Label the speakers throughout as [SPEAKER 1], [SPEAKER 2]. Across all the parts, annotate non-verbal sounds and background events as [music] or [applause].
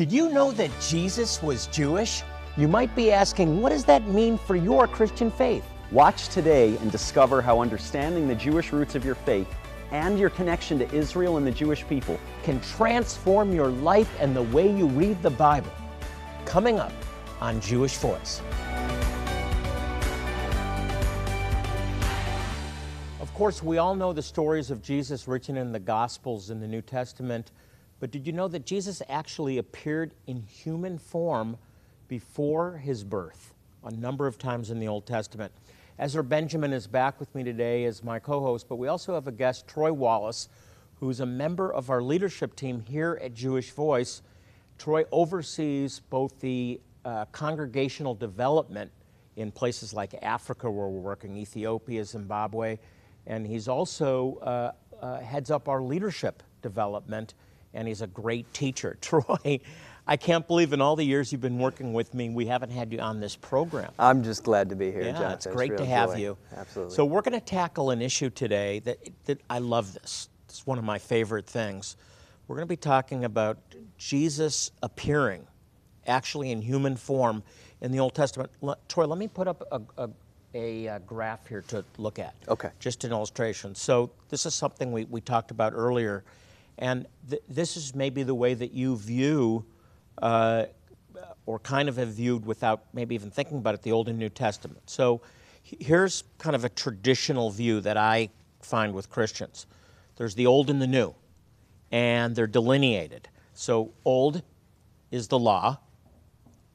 [SPEAKER 1] Did you know that Jesus was Jewish? You might be asking, what does that mean for your Christian faith?
[SPEAKER 2] Watch today and discover how understanding the Jewish roots of your faith and your connection to Israel and the Jewish people
[SPEAKER 1] Can transform your life and the way you read the Bible. Coming up on Jewish Voice. Of course, we all know the stories of Jesus written in the Gospels in the New Testament, but did you know that Jesus actually appeared in human form before his birth a number of times in the Old Testament? Ezra Benjamin is back with me today as my co host, but we also have a guest, Troy Wallace, who's a member of our leadership team here at Jewish Voice. Troy oversees both the uh, congregational development in places like Africa, where we're working, Ethiopia, Zimbabwe, and he's also uh, uh, heads up our leadership development, and he's a great teacher. [laughs] Troy, I can't believe in all the years you've been working with me, we haven't had you on this program.
[SPEAKER 3] I'm just glad to be here,
[SPEAKER 1] Yeah,
[SPEAKER 3] John.
[SPEAKER 1] it's great to have you.
[SPEAKER 3] Absolutely.
[SPEAKER 1] So we're going to tackle an issue today that, that I love this. It's one of my favorite things. We're going to be talking about Jesus appearing, actually in human form, in the Old Testament. Troy, let me put up a, a, a, uh, graph here to look at.
[SPEAKER 3] Okay.
[SPEAKER 1] Just an illustration. So this is something we, we talked about earlier, and th- this is maybe the way that you view. Uh, or kind of have viewed without maybe even thinking about it, the Old and New Testament. So here's kind of a traditional view that I find with Christians there's the Old and the New, and they're delineated. So, Old is the law,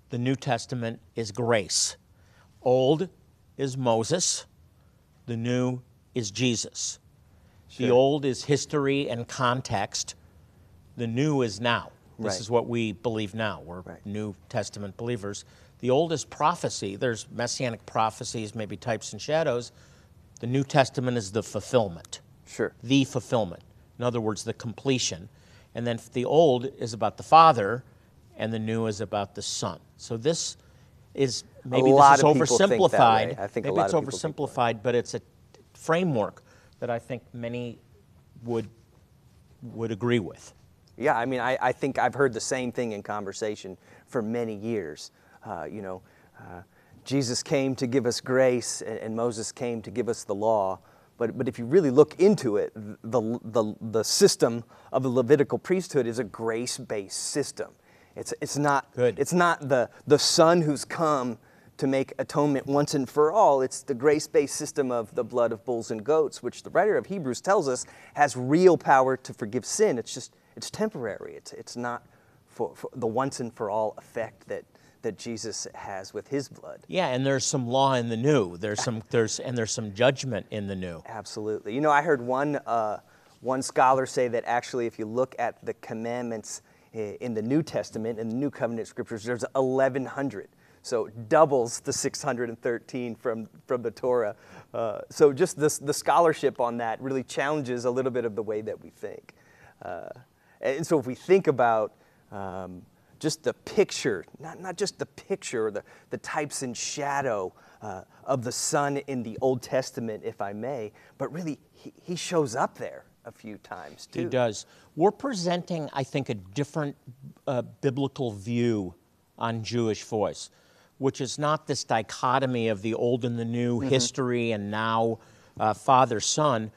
[SPEAKER 1] the New Testament is grace. Old is Moses, the New is Jesus. The Old is history and context, the New is now. This
[SPEAKER 3] Right.
[SPEAKER 1] is what we believe now. We're
[SPEAKER 3] Right.
[SPEAKER 1] New Testament believers. The Old is prophecy. There's messianic prophecies, maybe types and shadows. The New Testament is the fulfillment,
[SPEAKER 3] Sure.
[SPEAKER 1] the fulfillment. In other words, the completion. And then the Old is about the Father, and the New is about the Son. So this is maybe
[SPEAKER 3] lot
[SPEAKER 1] this is
[SPEAKER 3] of people think that way.
[SPEAKER 1] oversimplified.
[SPEAKER 3] I think a
[SPEAKER 1] maybe it's
[SPEAKER 3] of people think
[SPEAKER 1] oversimplified, but it's a framework that I think many would would agree with.
[SPEAKER 3] Yeah, I mean, I, I think I've heard the same thing in conversation for many years. Uh, you know, uh, Jesus came to give us grace, and, and Moses came to give us the law. But, but if you really look into it, the, the, the system of the Levitical priesthood is a grace based system. It's, it's, not,
[SPEAKER 1] Good.
[SPEAKER 3] it's not the, the Son who's come to make atonement once and for all. It's the grace based system of the blood of bulls and goats, which the writer of Hebrews tells us has real power to forgive sin. It's just, it's temporary. It's, it's not for, for the once and for all effect that, that Jesus has with his blood.
[SPEAKER 1] Yeah, and there's some law in the new. There's some [laughs] there's and there's some judgment in the new.
[SPEAKER 3] Absolutely. You know, I heard one, uh, one scholar say that actually, if you look at the commandments in the New Testament, in the New Covenant scriptures, there's 1,100. So doubles the 613 from, from the Torah. Uh, so just this, the scholarship on that really challenges a little bit of the way that we think. Uh, and so if we think about um, just the picture, not, not just the picture, the, the types and shadow uh, of the Son in the Old Testament, if I may, but really he, he shows up there a few times too.
[SPEAKER 1] He does. We're presenting, I think, a different uh, biblical view on Jewish voice, which is not this dichotomy of the old and the new,
[SPEAKER 3] Mm-hmm.
[SPEAKER 1] history and now, uh, father son,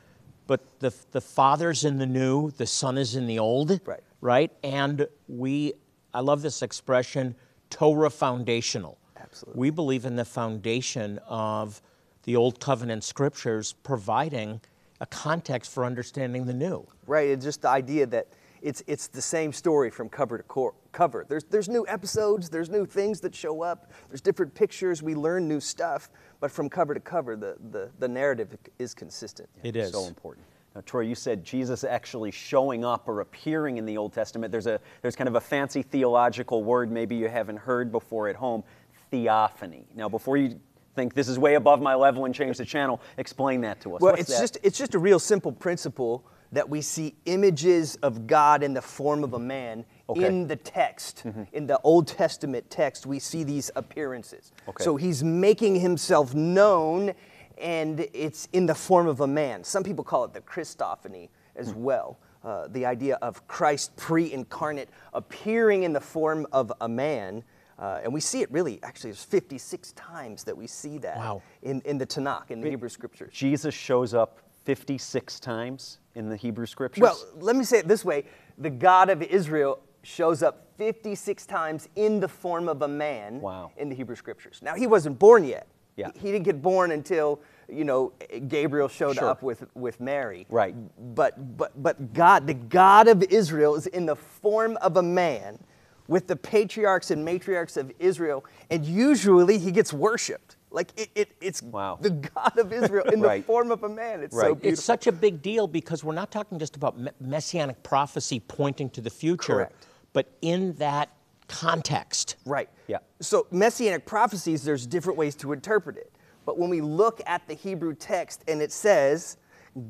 [SPEAKER 1] but the the father's in the new, the son is in the old,
[SPEAKER 3] Right.
[SPEAKER 1] Right, and we, I love this expression, Torah foundational.
[SPEAKER 3] Absolutely.
[SPEAKER 1] We believe in the foundation of the Old Covenant scriptures providing a context for understanding the new.
[SPEAKER 3] Right, it's just the idea that it's, it's the same story from cover to cor- cover. There's, there's new episodes, there's new things that show up, there's different pictures, we learn new stuff, but from cover to cover, the, the, the narrative is consistent.
[SPEAKER 1] It is.
[SPEAKER 2] So important. Now, Troy, you said Jesus actually showing up or appearing in the Old Testament. There's a there's kind of a fancy theological word maybe you haven't heard before at home, theophany. Now, before you think this is way above my level and change the channel, explain that to us.
[SPEAKER 3] Well,
[SPEAKER 2] What's
[SPEAKER 3] it's
[SPEAKER 2] that?
[SPEAKER 3] just it's just a real simple principle that we see images of God in the form of a man
[SPEAKER 2] Okay.
[SPEAKER 3] in the text. In the Old Testament text, we see these appearances.
[SPEAKER 2] Okay.
[SPEAKER 3] So he's making himself known, and it's in the form of a man. Some people call it the Christophany as well. uh, the idea of Christ pre incarnate appearing in the form of a man. Uh, and we see it really, actually, there's 56 times that we see that
[SPEAKER 1] Wow.
[SPEAKER 3] in, in the Tanakh, in the Hebrew scriptures.
[SPEAKER 2] Jesus shows up 56 times in the Hebrew scriptures.
[SPEAKER 3] Well, let me say it this way the God of Israel shows up 56 times in the form of a man
[SPEAKER 2] Wow.
[SPEAKER 3] in the Hebrew scriptures. Now, he wasn't born yet.
[SPEAKER 2] Yeah.
[SPEAKER 3] He didn't get born until, you know, Gabriel showed
[SPEAKER 2] Sure.
[SPEAKER 3] up with, with Mary.
[SPEAKER 2] Right.
[SPEAKER 3] But, but, but God, the God of Israel, is in the form of a man with the patriarchs and matriarchs of Israel, and usually he gets worshiped. Like it, it, it's
[SPEAKER 2] Wow.
[SPEAKER 3] the God of Israel in the form of a man. It's so
[SPEAKER 2] Right.
[SPEAKER 3] beautiful.
[SPEAKER 1] It's such a big deal because we're not talking just about me- messianic prophecy pointing to the future,
[SPEAKER 3] Correct.
[SPEAKER 1] but in that context.
[SPEAKER 3] Right.
[SPEAKER 2] Yeah.
[SPEAKER 3] So messianic prophecies, there's different ways to interpret it. But when we look at the Hebrew text and it says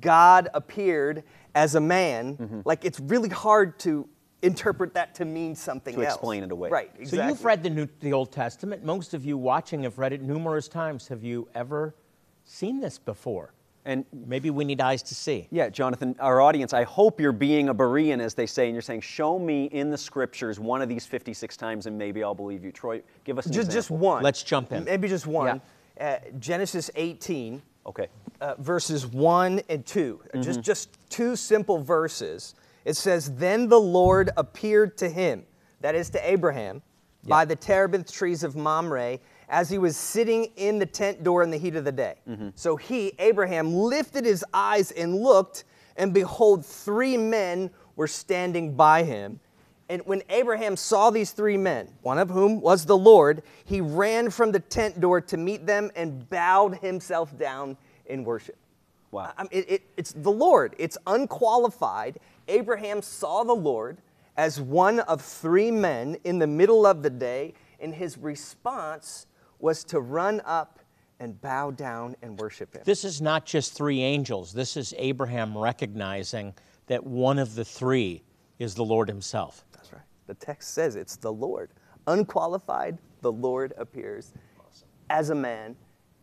[SPEAKER 3] God appeared as a man,
[SPEAKER 2] Mm-hmm.
[SPEAKER 3] like it's really hard to interpret that to mean something
[SPEAKER 2] To
[SPEAKER 3] else.
[SPEAKER 2] explain it away.
[SPEAKER 3] Right.
[SPEAKER 1] So you've read the, New, the Old Testament. Most of you watching have read it numerous times. Have you ever seen this before?
[SPEAKER 2] And
[SPEAKER 1] Maybe we need eyes to see.
[SPEAKER 2] yeah, Jonathan, our audience, I hope you're being a Berean, as they say, and you're saying, show me in the scriptures one of these 56 times and maybe I'll believe you. Troy, give us an
[SPEAKER 3] just, just one.
[SPEAKER 1] Let's jump in.
[SPEAKER 3] Maybe just one. Uh, Genesis 18.
[SPEAKER 2] Okay.
[SPEAKER 3] uh, verses 1 and 2.
[SPEAKER 2] Mm-hmm.
[SPEAKER 3] Just, just two simple verses. It says, Then the Lord appeared to him, that is to Abraham, by the terebinth trees of Mamre, as he was sitting in the tent door in the heat of the day.
[SPEAKER 2] Mm-hmm.
[SPEAKER 3] So he, Abraham, lifted his eyes and looked, and behold, three men were standing by him. And when Abraham saw these three men, one of whom was the Lord, he ran from the tent door to meet them and bowed himself down in worship.
[SPEAKER 2] Wow.
[SPEAKER 3] I mean, it, it- it's the Lord, it's unqualified. Abraham saw the Lord as one of three men in the middle of the day, and his response was to run up and bow down and worship him.
[SPEAKER 1] This is not just three angels. This is Abraham recognizing that one of the three is the Lord himself.
[SPEAKER 3] That's right. The text says it's the Lord. Unqualified, the Lord appears as a man.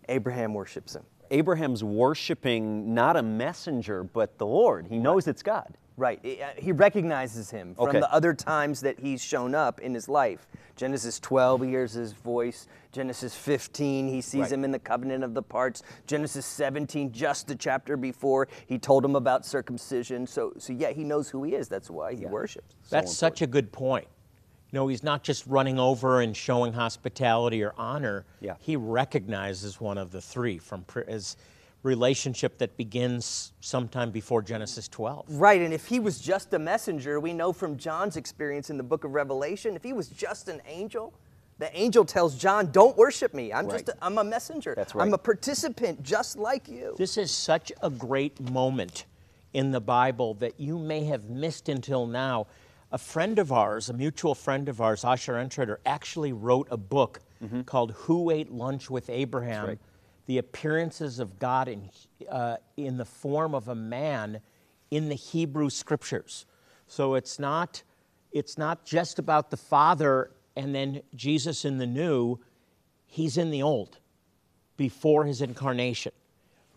[SPEAKER 3] Abraham worships him.
[SPEAKER 2] Abraham's worshiping not a messenger, but the Lord. He knows it's God.
[SPEAKER 3] Right. He- uh, recognizes him from
[SPEAKER 2] Okay.
[SPEAKER 3] the other times that he's shown up in his life. Genesis 12, he hears his voice. Genesis 15, he sees
[SPEAKER 2] Right.
[SPEAKER 3] him in the covenant of the parts. Genesis 17, just the chapter before, he told him about circumcision. So, so yeah, he knows who he is. That's why he worships.
[SPEAKER 1] That's such a good point. You know, he's not just running over and showing hospitality or honor.
[SPEAKER 2] Yeah.
[SPEAKER 1] He recognizes one of the three from pre- his relationship that begins sometime before Genesis 12.
[SPEAKER 3] Right, and if he was just a messenger, we know from John's experience in the book of Revelation, if he was just an angel, the angel tells John, "Don't worship me. I'm just
[SPEAKER 2] Right.
[SPEAKER 3] a, I'm a messenger.
[SPEAKER 2] That's right.
[SPEAKER 3] I'm a participant just like you."
[SPEAKER 1] This is such a great moment in the Bible that you may have missed until now. A friend of ours, a mutual friend of ours, Asher Intrater, actually wrote a book called Who Ate Lunch with Abraham?
[SPEAKER 2] Mm-hmm. right.
[SPEAKER 1] The appearances of God in, uh, in the form of a man in the Hebrew scriptures. So it's not, it's not just about the Father and then Jesus in the new, he's in the old before his incarnation.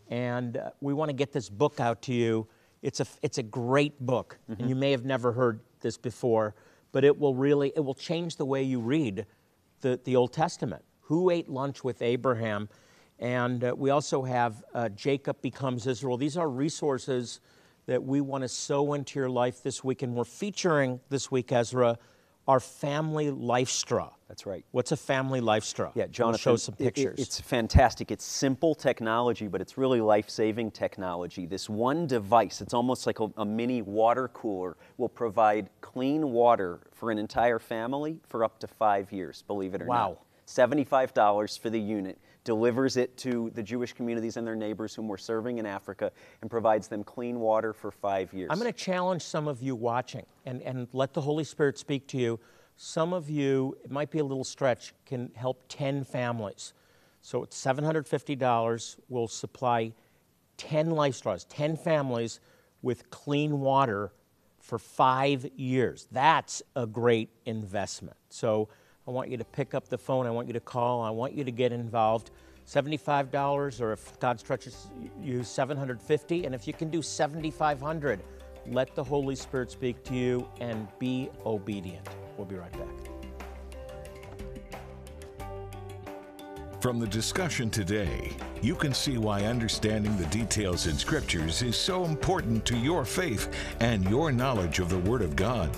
[SPEAKER 1] And uh, we want to get this book out to you. It's a, it's a great book, and you may have never heard this before, but it will really, it will change the way you read the, the Old Testament. Who ate lunch with Abraham? And uh, we also have uh, Jacob becomes Israel. These are resources that we want to sow into your life this week, and we're featuring this week, Ezra, our family life straw.
[SPEAKER 2] That's right.
[SPEAKER 1] What's a family life straw?
[SPEAKER 2] Yeah,
[SPEAKER 1] We'll show some
[SPEAKER 2] it- it-
[SPEAKER 1] pictures.
[SPEAKER 2] it's fantastic. It's simple technology, but it's really life-saving technology. This one device, it's almost like a, a mini water cooler, will provide clean water for an entire family for up to five years. Believe it or
[SPEAKER 1] Wow.
[SPEAKER 2] not. Seventy-five dollars for the unit. Delivers it to the Jewish communities and their neighbors whom we're serving in Africa, and provides them clean water for five years.
[SPEAKER 1] I'm going to challenge some of you watching and, and let the Holy Spirit speak to you. Some of you, it might be a little stretch, can help 10 families. So it's $750. We'll supply 10 life straws, 10 families with clean water for five years. That's a great investment. So I want you to pick up the phone. I want you to call. I want you to get involved. $75, or if God stretches you, 750 And if you can do 7500 let the Holy Spirit speak to you, and be obedient. We'll be right back.
[SPEAKER 4] From the discussion today, you can see why understanding the details in Scriptures is so important to your faith and your knowledge of the Word of God.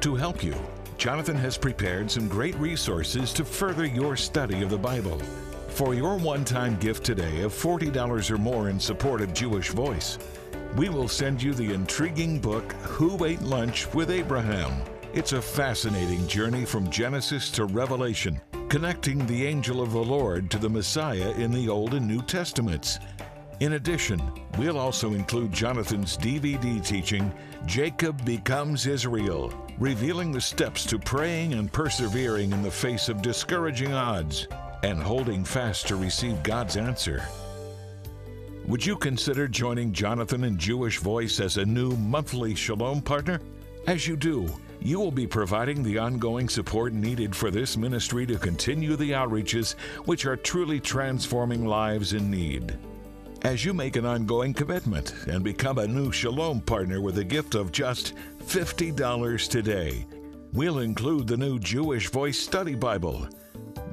[SPEAKER 4] To help you, Jonathan has prepared some great resources to further your study of the Bible. For your one time gift today of $40 or more in support of Jewish Voice, we will send you the intriguing book, Who Ate Lunch with Abraham? It's a fascinating journey from Genesis to Revelation connecting the angel of the Lord to the Messiah in the Old and New Testaments. In addition, we'll also include Jonathan's DVD teaching, Jacob Becomes Israel, revealing the steps to praying and persevering in the face of discouraging odds and holding fast to receive God's answer. Would you consider joining Jonathan and Jewish Voice as a new monthly Shalom partner? As you do, you will be providing the ongoing support needed for this ministry to continue the outreaches which are truly transforming lives in need. As you make an ongoing commitment and become a new Shalom partner with a gift of just $50 today, we'll include the new Jewish Voice Study Bible.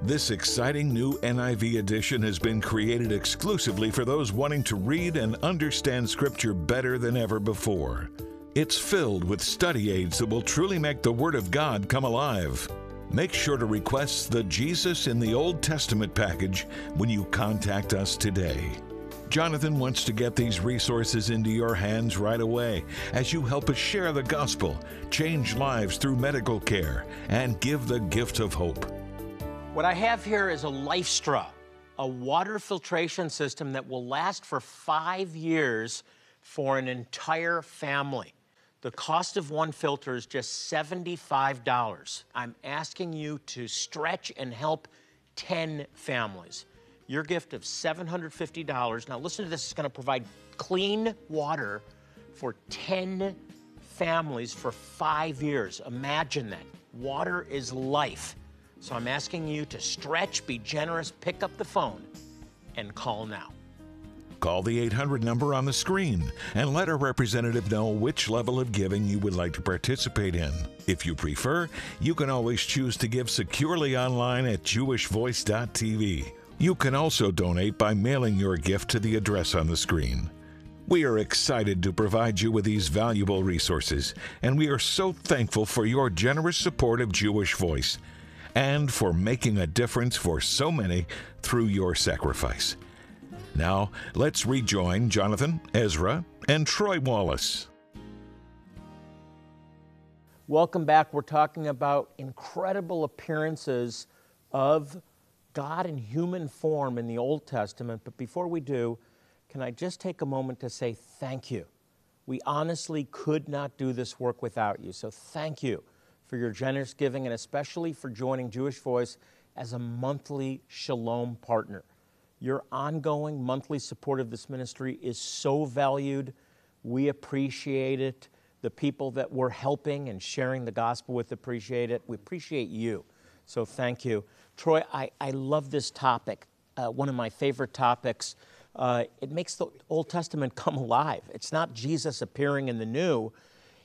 [SPEAKER 4] This exciting new NIV edition has been created exclusively for those wanting to read and understand Scripture better than ever before. It's filled with study aids that will truly make the Word of God come alive. Make sure to request the Jesus in the Old Testament package when you contact us today. Jonathan wants to get these resources into your hands right away as you help us share the gospel, change lives through medical care, and give the gift of hope.
[SPEAKER 1] What I have here is a LifeStraw, a water filtration system that will last for five years for an entire family. The cost of one filter is just $75. I'm asking you to stretch and help 10 families. Your gift of $750. Now, listen to this, it's going to provide clean water for 10 families for five years. Imagine that. Water is life. So I'm asking you to stretch, be generous, pick up the phone, and call now.
[SPEAKER 4] Call the 800 number on the screen and let a representative know which level of giving you would like to participate in. If you prefer, you can always choose to give securely online at jewishvoice.tv. You can also donate by mailing your gift to the address on the screen. We are excited to provide you with these valuable resources, and we are so thankful for your generous support of Jewish Voice and for making a difference for so many through your sacrifice. Now, let's rejoin Jonathan, Ezra, and Troy Wallace.
[SPEAKER 1] Welcome back. We're talking about incredible appearances of God in human form in the Old Testament. But before we do, can I just take a moment to say thank you? We honestly could not do this work without you. So thank you for your generous giving and especially for joining Jewish Voice as a monthly Shalom partner. Your ongoing monthly support of this ministry is so valued. We appreciate it. The people that we're helping and sharing the gospel with appreciate it. We appreciate you. So thank you. Troy, I, I love this topic. Uh, one of my favorite topics. Uh, it makes the Old Testament [laughs] come alive. It's not Jesus appearing in the new,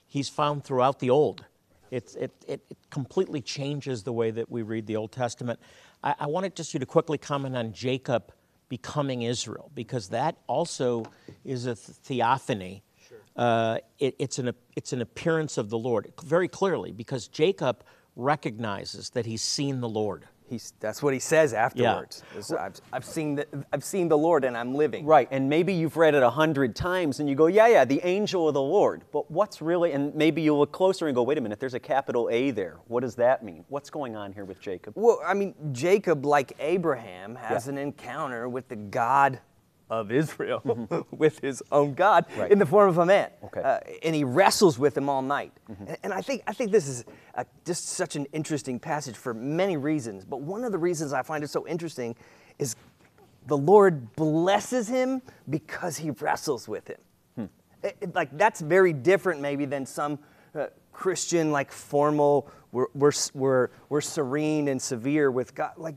[SPEAKER 1] he's found throughout the Old. It's, it, it, it completely changes the way that we read the Old Testament. I, I wanted just you to quickly comment on Jacob becoming Israel, because that also is a theophany. Sure. Uh, it, it's, an, it's an appearance of the Lord, very clearly, because Jacob recognizes that he's seen the Lord.
[SPEAKER 3] He's, that's what he says afterwards.
[SPEAKER 1] Yeah.
[SPEAKER 3] I've, I've, seen the, I've seen the Lord and I'm living.
[SPEAKER 2] Right, and maybe you've read it a hundred times and you go, yeah, yeah, the angel of the Lord. But what's really, and maybe you look closer and go, wait a minute, there's a capital A there. What does that mean? What's going on here with Jacob?
[SPEAKER 3] Well, I mean, Jacob, like Abraham, has yeah. an encounter with the God of Israel mm-hmm. [laughs] with his own God right. in the form of a man.
[SPEAKER 2] Okay.
[SPEAKER 3] Uh, and he wrestles with him all night. Mm-hmm. And, and, I, think, I think this is a, just such an interesting passage for many reasons. But one of the reasons I find it so interesting is the Lord blesses him because he wrestles with him. Hmm. It, it, like that's very different maybe than some uh, Christian like formal, we're, we're, we're, we're serene and severe with God. Like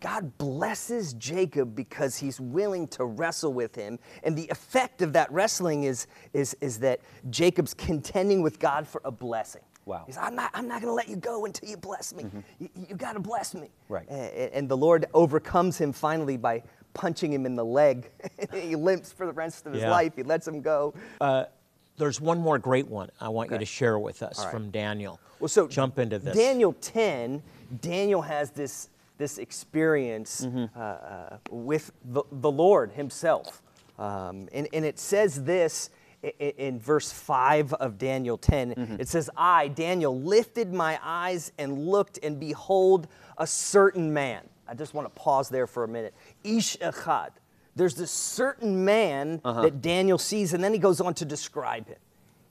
[SPEAKER 3] God blesses Jacob because he's willing to wrestle with him. And the effect of that wrestling is, is, is that Jacob's contending with God for a blessing.
[SPEAKER 2] Wow.
[SPEAKER 3] He's, I'm not, I'm not going to let you go until you bless me. Mm-hmm. You, you got to bless me.
[SPEAKER 2] Right.
[SPEAKER 3] A- And, the Lord overcomes him finally by punching him in the leg. [laughs] he limps for the rest of his
[SPEAKER 1] Yeah.
[SPEAKER 3] life. He lets him go.
[SPEAKER 1] Uh, there's one more great one I want you to share with us
[SPEAKER 3] right.
[SPEAKER 1] from Daniel.
[SPEAKER 3] Well, so
[SPEAKER 1] jump into this.
[SPEAKER 3] Daniel 10, Daniel has this, this experience
[SPEAKER 1] Mm-hmm.
[SPEAKER 3] uh, uh, with the, the Lord himself. Um, and, and it says this in, in verse 5 of Daniel 10.
[SPEAKER 1] Mm-hmm.
[SPEAKER 3] It says, I, Daniel, lifted my eyes and looked, and behold, a certain man. I just want to pause there for a minute. Ish Echad. There's this certain man
[SPEAKER 1] Uh-huh.
[SPEAKER 3] that Daniel sees, and then he goes on to describe him.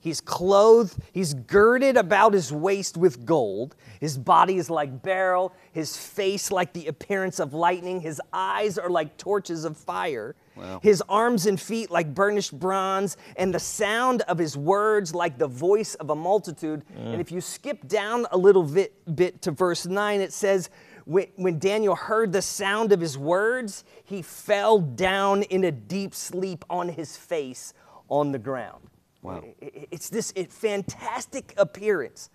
[SPEAKER 3] He's clothed, he's girded about his waist with gold. His body is like beryl, his face like the appearance of lightning, his eyes are like torches of fire.
[SPEAKER 2] Wow.
[SPEAKER 3] His arms and feet like burnished bronze, and the sound of his words like the voice of a multitude. And if you skip down a little bit, bit to verse 9, it says, when, when Daniel heard the sound of his words, he fell down in a deep sleep on his face on the ground.
[SPEAKER 2] Wow.
[SPEAKER 3] It's this fantastic appearance.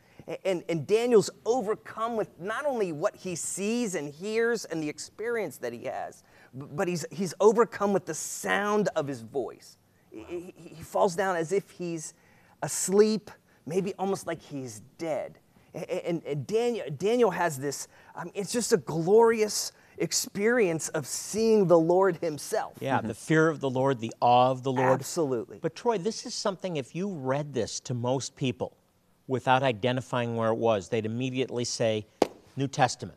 [SPEAKER 3] And, and Daniel's overcome with not only what he sees and hears and the experience that he has, but he's, he's overcome with the sound of his voice. He, he- he falls down as if he's asleep, maybe almost like he's dead. And, and Daniel, Daniel has this, I mean, it's just a glorious experience of seeing the Lord himself.
[SPEAKER 1] Yeah, the fear of the Lord, the awe of the Lord.
[SPEAKER 3] Absolutely.
[SPEAKER 1] But Troy, this is something, if you read this to most people without identifying where it was, they'd immediately say New Testament,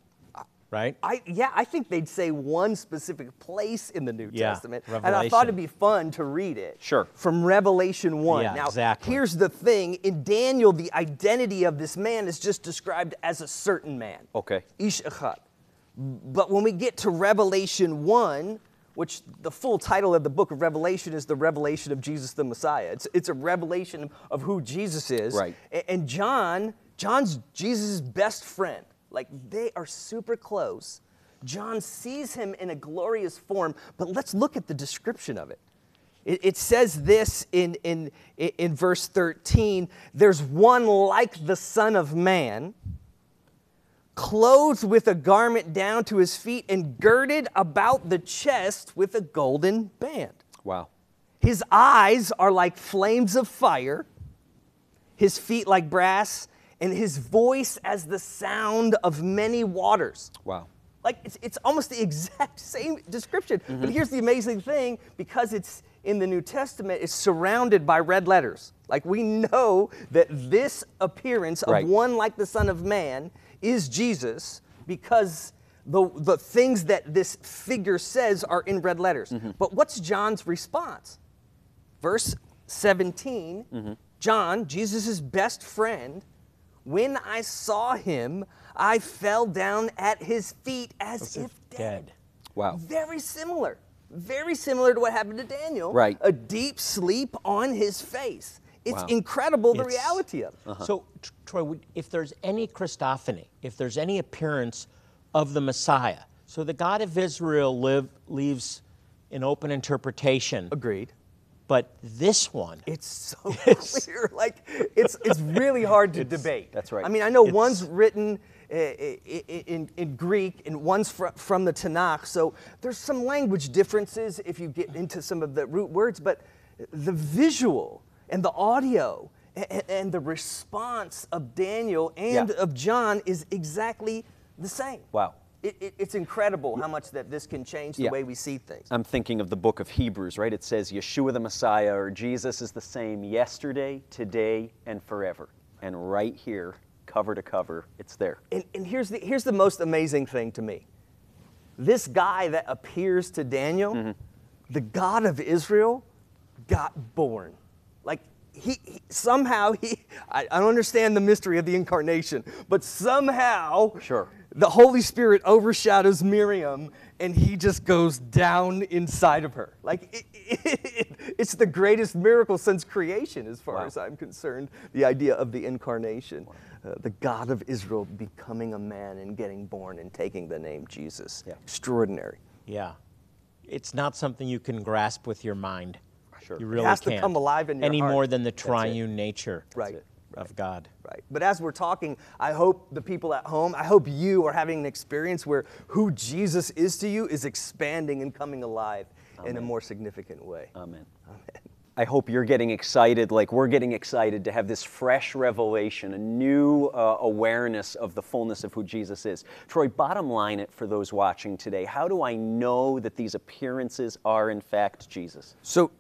[SPEAKER 1] right?
[SPEAKER 3] I, yeah, I think they'd say one specific place in the New
[SPEAKER 1] Yeah,
[SPEAKER 3] Testament. And I thought it'd be fun to read it.
[SPEAKER 2] Sure.
[SPEAKER 3] From Revelation 1.
[SPEAKER 1] Yeah,
[SPEAKER 3] now,
[SPEAKER 1] exactly.
[SPEAKER 3] here's the thing in Daniel, the identity of this man is just described as a certain man.
[SPEAKER 2] Okay.
[SPEAKER 3] Ish Echad. But when we get to Revelation 1, which the full title of the book of Revelation is the revelation of Jesus the Messiah. It's, it's a revelation of who Jesus is.
[SPEAKER 2] Right.
[SPEAKER 3] And John, John's Jesus' best friend. Like they are super close. John sees him in a glorious form, but let's look at the description of it. It, it says this in, in, in verse 13 there's one like the Son of Man, clothed with a garment down to his feet, and girded about the chest with a golden band.
[SPEAKER 2] Wow.
[SPEAKER 3] His eyes are like flames of fire, his feet like brass, and his voice as the sound of many waters.
[SPEAKER 2] Wow.
[SPEAKER 3] Like it's, it's almost the [laughs] exact same description. But mm-hmm. here's the amazing thing because it's in the New Testament, it's surrounded by red letters. Like we know that this appearance of
[SPEAKER 2] Right.
[SPEAKER 3] one like the Son of Man is Jesus because the, the things that this figure says are in red letters. Mm-hmm. But what's John's response? Verse 17 mm-hmm. John, Jesus' best friend, when I saw him, I fell down at his feet as, if dead.
[SPEAKER 1] Dead.
[SPEAKER 2] Wow.
[SPEAKER 3] Very similar. Very similar to what happened to Daniel.
[SPEAKER 2] Right.
[SPEAKER 3] A deep sleep on his face. It's
[SPEAKER 2] Wow.
[SPEAKER 3] incredible the
[SPEAKER 1] It's-
[SPEAKER 3] reality of it.
[SPEAKER 2] Uh-huh.
[SPEAKER 1] So, Troy, if there's any Christophany, if there's any appearance of the Messiah, so the God of Israel live, leaves an open interpretation,
[SPEAKER 3] Agreed.
[SPEAKER 1] but this one,
[SPEAKER 3] It's so [laughs] [laughs] clear. Like it's it's really hard to debate.
[SPEAKER 2] That's right.
[SPEAKER 3] I mean, I know
[SPEAKER 1] It's-
[SPEAKER 3] one's written uh, i- i- in, in Greek and one's fr- from the Tanakh, so there's some language differences if you get into some of the root words, but the visual and the audio and, and the response of Daniel and
[SPEAKER 2] Yeah.
[SPEAKER 3] of John is exactly the same.
[SPEAKER 2] Wow.
[SPEAKER 3] It, it, it's incredible how much that this can change the
[SPEAKER 2] Yeah.
[SPEAKER 3] way we see things.
[SPEAKER 2] I'm thinking of the book of Hebrews, right? It says Yeshua the Messiah or Jesus is the same yesterday, today, and forever. And right here, cover to cover, it's there.
[SPEAKER 3] And, and here's, the, here's the most amazing thing to me. This guy that appears to Daniel, mm-hmm. the God of Israel, got born. Like, he, he- somehow, he, I, I don't understand the mystery of the incarnation, but somehow,
[SPEAKER 2] Sure.
[SPEAKER 3] the Holy Spirit overshadows Miriam and he just goes down inside of her. Like, [laughs] it, it, it's the greatest miracle since creation, as far
[SPEAKER 2] Wow.
[SPEAKER 3] as I'm concerned. The idea of the incarnation, uh, the God of Israel becoming a man and getting born and taking the name Jesus.
[SPEAKER 2] Yeah.
[SPEAKER 3] Extraordinary.
[SPEAKER 1] Yeah. It's not something you can grasp with your mind.
[SPEAKER 2] Sure.
[SPEAKER 1] You
[SPEAKER 2] It
[SPEAKER 1] really
[SPEAKER 3] has to
[SPEAKER 1] can't.
[SPEAKER 3] come alive in your
[SPEAKER 1] Any
[SPEAKER 3] heart.
[SPEAKER 1] more than the
[SPEAKER 3] That's
[SPEAKER 1] triune nature
[SPEAKER 3] Right.
[SPEAKER 2] it.
[SPEAKER 1] of God.
[SPEAKER 3] Right. But as we're talking, I hope the people at home, I hope you are having an experience where who Jesus is to you is expanding and coming alive in a more significant way.
[SPEAKER 2] Amen. I hope you're getting excited, like we're getting excited to have this fresh revelation, a new uh, awareness of the fullness of who Jesus is. Troy, bottom line it for those watching today. How do I know that these appearances are in fact Jesus?
[SPEAKER 3] So,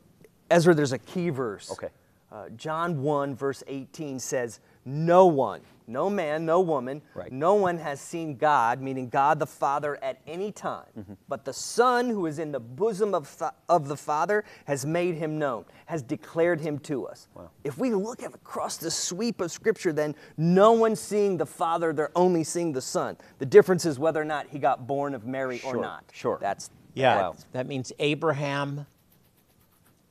[SPEAKER 3] Ezra, there's a key verse.
[SPEAKER 2] Okay.
[SPEAKER 3] Uh, John 1, verse 18 says, No one, no man, no woman,
[SPEAKER 2] Right.
[SPEAKER 3] no one has seen God, meaning God the Father, at any time.
[SPEAKER 2] Mm-hmm.
[SPEAKER 3] But the Son, who is in the bosom of, fa- of the Father, has made him known, has declared him to us.
[SPEAKER 2] Wow.
[SPEAKER 3] If we look at across the sweep of Scripture, then no one's seeing the Father, they're only seeing the Son. The difference is whether or not he got born of Mary or not.
[SPEAKER 2] sure.
[SPEAKER 3] That's
[SPEAKER 1] Yeah,
[SPEAKER 2] Wow.
[SPEAKER 1] that means Abraham,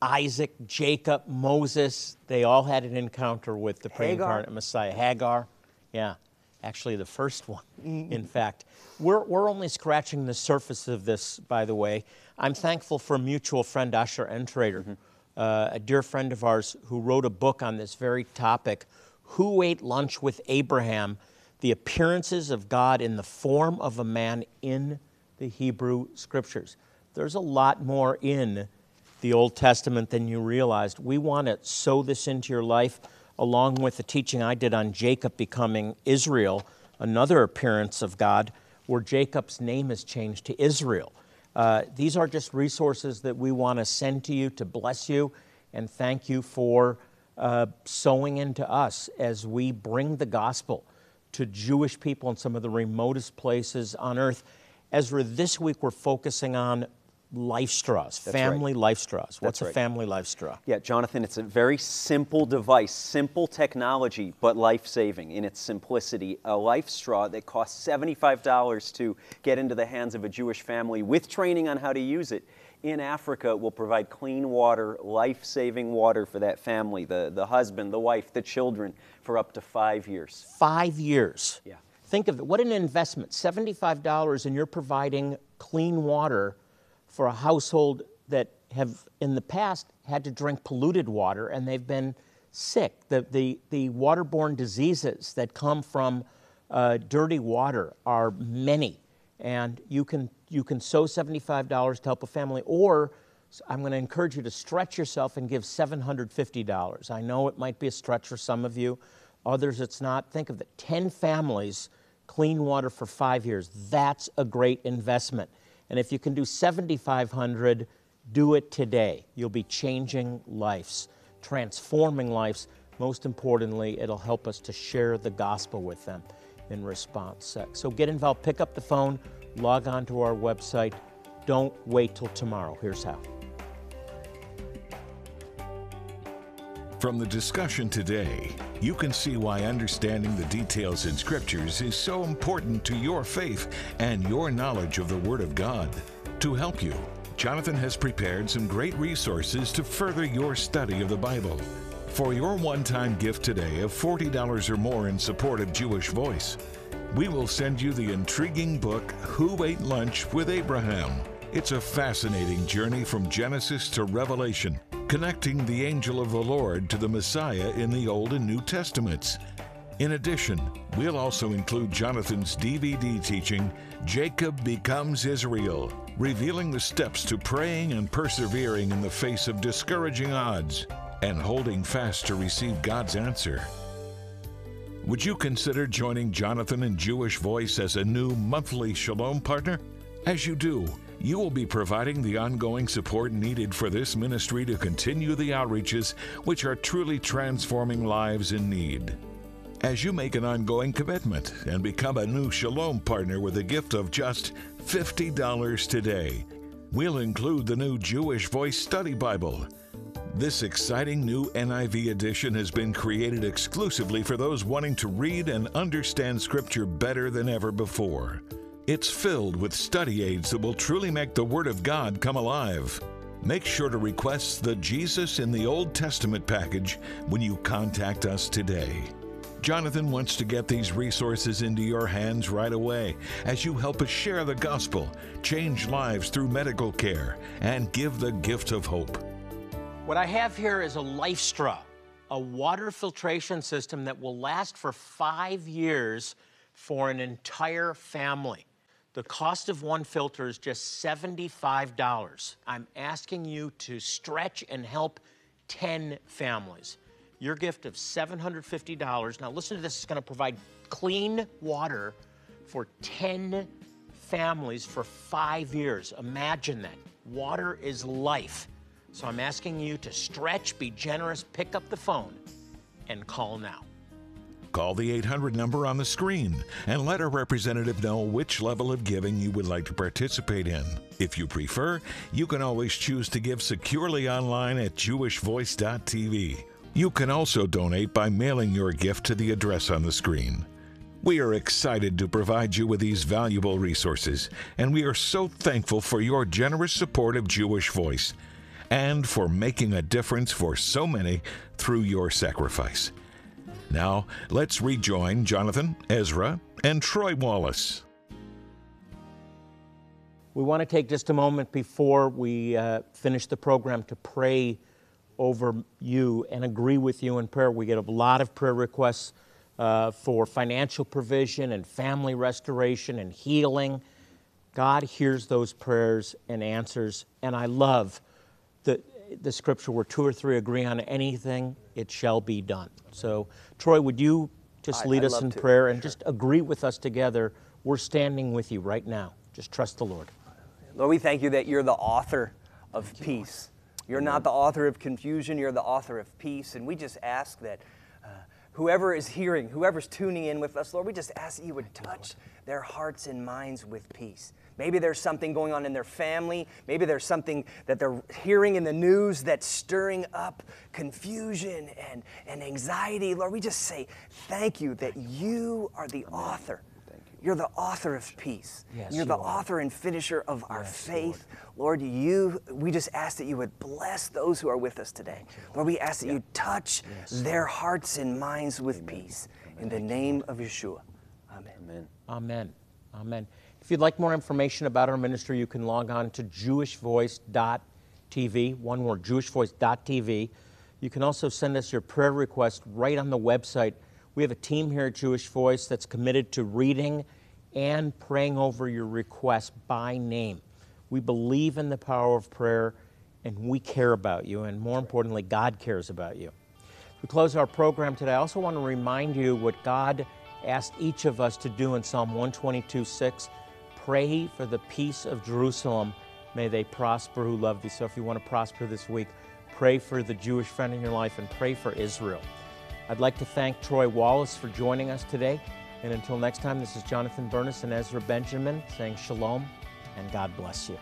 [SPEAKER 1] Isaac, Jacob, Moses, they all had an encounter with the pre incarnate Messiah. Hagar, yeah, actually the first one, in fact. We're, we're only scratching the surface of this, by the way. I'm thankful for a mutual friend, Asher Intrater, uh, a dear friend of ours who wrote a book on this very topic Who Ate Lunch with Abraham? The Appearances of God in the Form of a Man in the Hebrew Scriptures. There's a lot more in the Old Testament than you realized. We want to sow this into your life along with the teaching I did on Jacob becoming Israel, another appearance of God where Jacob's name is changed to Israel. Uh, these are just resources that we want to send to you to bless you and thank you for uh, sowing into us as we bring the gospel to Jewish people in some of the remotest places on earth. Ezra, this week we're focusing on life straws,
[SPEAKER 2] right.
[SPEAKER 1] family life straws. What's
[SPEAKER 2] That's
[SPEAKER 1] a
[SPEAKER 2] right.
[SPEAKER 1] family life straw?
[SPEAKER 2] Yeah, Jonathan, it's a very simple device, simple technology, but life saving in its simplicity. A life straw that costs $75 to get into the hands of a Jewish family with training on how to use it. In Africa, will provide clean water, life saving water for that family, the, the husband, the wife, the children, for up to five years.
[SPEAKER 1] Five years.
[SPEAKER 2] Yeah.
[SPEAKER 1] Think of it. What an investment. $75 and you're providing clean water for a household that have in the past had to drink polluted water and they've been sick. The, the, the waterborne diseases that come from uh, dirty water are many. And you can, you can sow $75 to help a family, or I'm going to encourage you to stretch yourself and give $750. I know it might be a stretch for some of you, others it's not. Think of it 10 families, clean water for five years. That's a great investment. And if you can do 7,500, do it today. You'll be changing lives, transforming lives. Most importantly, it'll help us to share the gospel with them in response. So get involved, pick up the phone, log on to our website. Don't wait till tomorrow. Here's how.
[SPEAKER 4] From the discussion today, you can see why understanding the details in scriptures is so important to your faith and your knowledge of the Word of God. To help you, Jonathan has prepared some great resources to further your study of the Bible. For your one time gift today of $40 or more in support of Jewish Voice, we will send you the intriguing book, Who Ate Lunch with Abraham? It's a fascinating journey from Genesis to Revelation, connecting the angel of the Lord to the Messiah in the Old and New Testaments. In addition, we'll also include Jonathan's DVD teaching, Jacob Becomes Israel, revealing the steps to praying and persevering in the face of discouraging odds and holding fast to receive God's answer. Would you consider joining Jonathan and Jewish Voice as a new monthly Shalom partner? As you do, you will be providing the ongoing support needed for this ministry to continue the outreaches which are truly transforming lives in need. As you make an ongoing commitment and become a new Shalom partner with a gift of just $50 today, we'll include the new Jewish Voice Study Bible. This exciting new NIV edition has been created exclusively for those wanting to read and understand Scripture better than ever before. It's filled with study aids that will truly make the Word of God come alive. Make sure to request the Jesus in the Old Testament package when you contact us today. Jonathan wants to get these resources into your hands right away as you help us share the gospel, change lives through medical care, and give the gift of hope.
[SPEAKER 1] What I have here is a life straw, a water filtration system that will last for five years for an entire family. The cost of one filter is just $75. I'm asking you to stretch and help 10 families. Your gift of $750. Now, listen to this, it's going to provide clean water for 10 families for five years. Imagine that. Water is life. So I'm asking you to stretch, be generous, pick up the phone, and call now.
[SPEAKER 4] Call the 800 number on the screen and let a representative know which level of giving you would like to participate in. If you prefer, you can always choose to give securely online at jewishvoice.tv. You can also donate by mailing your gift to the address on the screen. We are excited to provide you with these valuable resources, and we are so thankful for your generous support of Jewish Voice and for making a difference for so many through your sacrifice. Now, let's rejoin Jonathan, Ezra, and Troy Wallace.
[SPEAKER 1] We want to take just a moment before we uh, finish the program to pray over you and agree with you in prayer. We get a lot of prayer requests uh, for financial provision and family restoration and healing. God hears those prayers and answers, and I love the, the scripture where two or three agree on anything, it shall be done. So, Troy, would you just
[SPEAKER 3] I-
[SPEAKER 1] lead
[SPEAKER 3] I'd
[SPEAKER 1] us in
[SPEAKER 3] to.
[SPEAKER 1] prayer and just agree with us together? We're standing with you right now. Just trust the Lord.
[SPEAKER 3] Lord, we thank you that you're the author of peace. You're not the author of confusion, you're the author of peace. And we just ask that uh, whoever is hearing, whoever's tuning in with us, Lord, we just ask that you would touch their hearts and minds with peace. Maybe there's something going on in their family. Maybe there's something that they're hearing in the news that's stirring up confusion and, and anxiety. Lord, we just say thank you that you are the author. You're the author of peace.
[SPEAKER 1] Yes,
[SPEAKER 3] You're the
[SPEAKER 1] you
[SPEAKER 3] author and finisher of our faith. Lord. you we just ask that you would bless those who are with us today. Lord, we ask that you touch their hearts and minds with peace. In the name of Yeshua. Amen.
[SPEAKER 2] Amen.
[SPEAKER 1] Amen. Amen. If you'd like more information about our ministry, you can log on to jewishvoice.tv, one word, jewishvoice.tv. You can also send us your prayer request right on the website. We have a team here at Jewish Voice that's committed to reading and praying over your request by name. We believe in the power of prayer and we care about you, and more importantly, God cares about you. We close our program today. I also want to remind you what God asked each of us to do in Psalm 122 6. Pray for the peace of Jerusalem. May they prosper who love thee. So if you want to prosper this week, pray for the Jewish friend in your life and pray for Israel. I'd like to thank Troy Wallace for joining us today. And until next time, this is Jonathan Bernis and Ezra Benjamin saying shalom and God bless you.